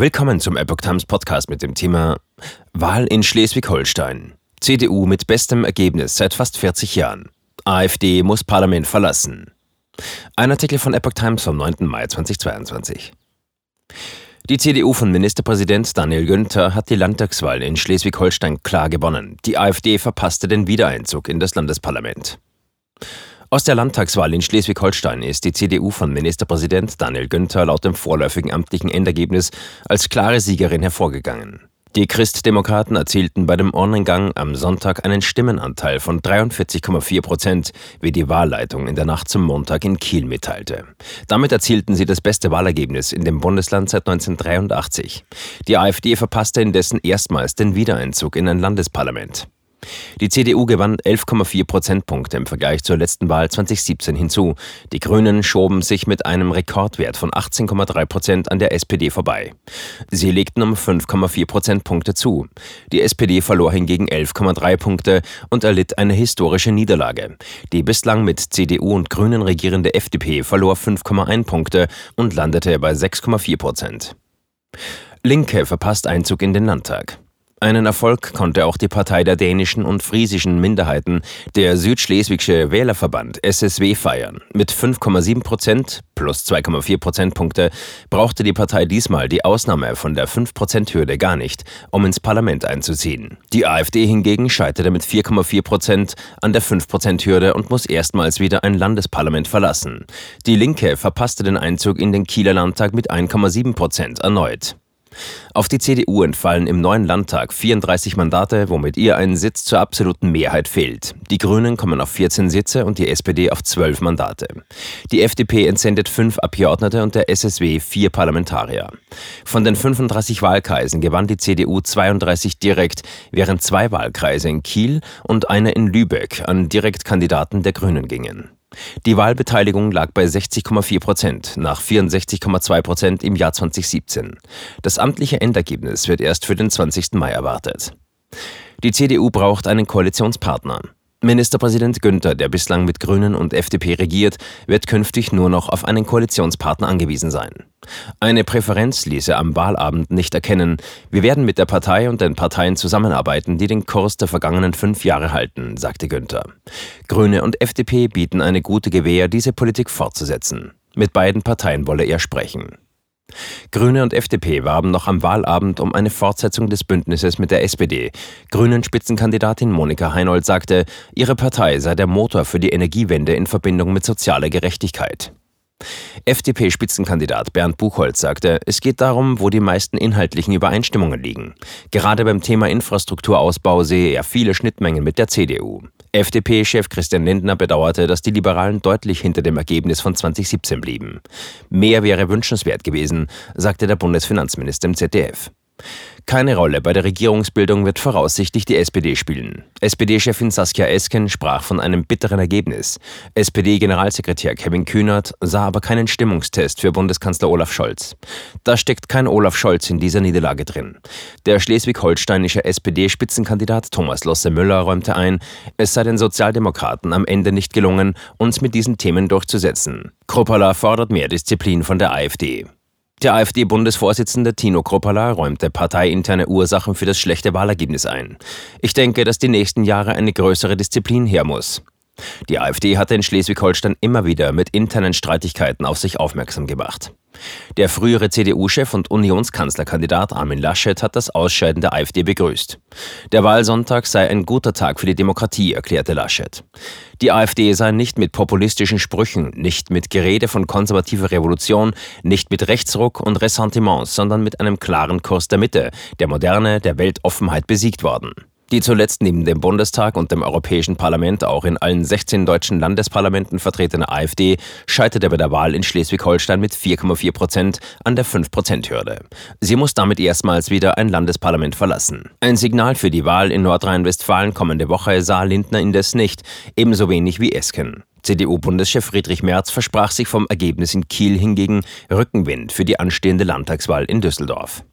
Willkommen zum Epoch Times Podcast mit dem Thema Wahl in Schleswig-Holstein. CDU mit bestem Ergebnis seit fast 40 Jahren. AfD muss Parlament verlassen. Ein Artikel von Epoch Times vom 9. Mai 2022. Die CDU von Ministerpräsident Daniel Günther hat die Landtagswahl in Schleswig-Holstein klar gewonnen. Die AfD verpasste den Wiedereinzug in das Landesparlament. Aus der Landtagswahl in Schleswig-Holstein ist die CDU von Ministerpräsident Daniel Günther laut dem vorläufigen amtlichen Endergebnis als klare Siegerin hervorgegangen. Die Christdemokraten erzielten bei dem Urnengang am Sonntag einen Stimmenanteil von 43,4 Prozent, wie die Wahlleitung in der Nacht zum Montag in Kiel mitteilte. Damit erzielten sie das beste Wahlergebnis in dem Bundesland seit 1983. Die AfD verpasste indessen erstmals den Wiedereinzug in ein Landesparlament. Die CDU gewann 11,4 Prozentpunkte im Vergleich zur letzten Wahl 2017 hinzu. Die Grünen schoben sich mit einem Rekordwert von 18,3 Prozent an der SPD vorbei. Sie legten um 5,4 Prozentpunkte zu. Die SPD verlor hingegen 11,3 Punkte und erlitt eine historische Niederlage. Die bislang mit CDU und Grünen regierende FDP verlor 5,1 Punkte und landete bei 6,4 Prozent. Linke verpasst Einzug in den Landtag. Einen Erfolg konnte auch die Partei der dänischen und friesischen Minderheiten, der Südschleswigsche Wählerverband SSW, feiern. Mit 5,7 Prozent plus 2,4 Prozentpunkte brauchte die Partei diesmal die Ausnahme von der 5-Prozent-Hürde gar nicht, um ins Parlament einzuziehen. Die AfD hingegen scheiterte mit 4,4 Prozent an der 5-Prozent-Hürde und muss erstmals wieder ein Landesparlament verlassen. Die Linke verpasste den Einzug in den Kieler Landtag mit 1,7 Prozent erneut. Auf die CDU entfallen im neuen Landtag 34 Mandate, womit ihr ein Sitz zur absoluten Mehrheit fehlt. Die Grünen kommen auf 14 Sitze und die SPD auf 12 Mandate. Die FDP entsendet fünf Abgeordnete und der SSW vier Parlamentarier. Von den 35 Wahlkreisen gewann die CDU 32 direkt, während zwei Wahlkreise in Kiel und eine in Lübeck an Direktkandidaten der Grünen gingen. Die Wahlbeteiligung lag bei 60,4 Prozent nach 64,2 Prozent im Jahr 2017. Das amtliche Endergebnis wird erst für den 20. Mai erwartet. Die CDU braucht einen Koalitionspartner. Ministerpräsident Günther, der bislang mit Grünen und FDP regiert, wird künftig nur noch auf einen Koalitionspartner angewiesen sein. Eine Präferenz ließe am Wahlabend nicht erkennen. Wir werden mit der Partei und den Parteien zusammenarbeiten, die den Kurs der vergangenen fünf Jahre halten, sagte Günther. Grüne und FDP bieten eine gute Gewähr, diese Politik fortzusetzen. Mit beiden Parteien wolle er sprechen. Grüne und FDP warben noch am Wahlabend um eine Fortsetzung des Bündnisses mit der SPD. Grünen Spitzenkandidatin Monika Heinold sagte, ihre Partei sei der Motor für die Energiewende in Verbindung mit sozialer Gerechtigkeit. FDP-Spitzenkandidat Bernd Buchholz sagte, es geht darum, wo die meisten inhaltlichen Übereinstimmungen liegen. Gerade beim Thema Infrastrukturausbau sehe er viele Schnittmengen mit der CDU. FDP-Chef Christian Lindner bedauerte, dass die Liberalen deutlich hinter dem Ergebnis von 2017 blieben. Mehr wäre wünschenswert gewesen, sagte der Bundesfinanzminister im ZDF. Keine Rolle bei der Regierungsbildung wird voraussichtlich die SPD spielen. SPD-Chefin Saskia Esken sprach von einem bitteren Ergebnis. SPD-Generalsekretär Kevin Kühnert sah aber keinen Stimmungstest für Bundeskanzler Olaf Scholz. Da steckt kein Olaf Scholz in dieser Niederlage drin. Der schleswig-holsteinische SPD-Spitzenkandidat Thomas Losse-Müller räumte ein, es sei den Sozialdemokraten am Ende nicht gelungen, uns mit diesen Themen durchzusetzen. Kruppala fordert mehr Disziplin von der AfD. Der AfD-Bundesvorsitzende Tino Kropala räumte parteiinterne Ursachen für das schlechte Wahlergebnis ein. Ich denke, dass die nächsten Jahre eine größere Disziplin her muss. Die AfD hatte in Schleswig-Holstein immer wieder mit internen Streitigkeiten auf sich aufmerksam gemacht. Der frühere CDU-Chef und Unionskanzlerkandidat Armin Laschet hat das Ausscheiden der AfD begrüßt. Der Wahlsonntag sei ein guter Tag für die Demokratie, erklärte Laschet. Die AfD sei nicht mit populistischen Sprüchen, nicht mit Gerede von konservativer Revolution, nicht mit Rechtsruck und Ressentiments, sondern mit einem klaren Kurs der Mitte, der Moderne, der Weltoffenheit besiegt worden. Die zuletzt neben dem Bundestag und dem Europäischen Parlament auch in allen 16 deutschen Landesparlamenten vertretene AfD scheiterte bei der Wahl in Schleswig-Holstein mit 4,4 Prozent an der 5-Prozent-Hürde. Sie muss damit erstmals wieder ein Landesparlament verlassen. Ein Signal für die Wahl in Nordrhein-Westfalen kommende Woche sah Lindner indes nicht, ebenso wenig wie Esken. CDU-Bundeschef Friedrich Merz versprach sich vom Ergebnis in Kiel hingegen Rückenwind für die anstehende Landtagswahl in Düsseldorf.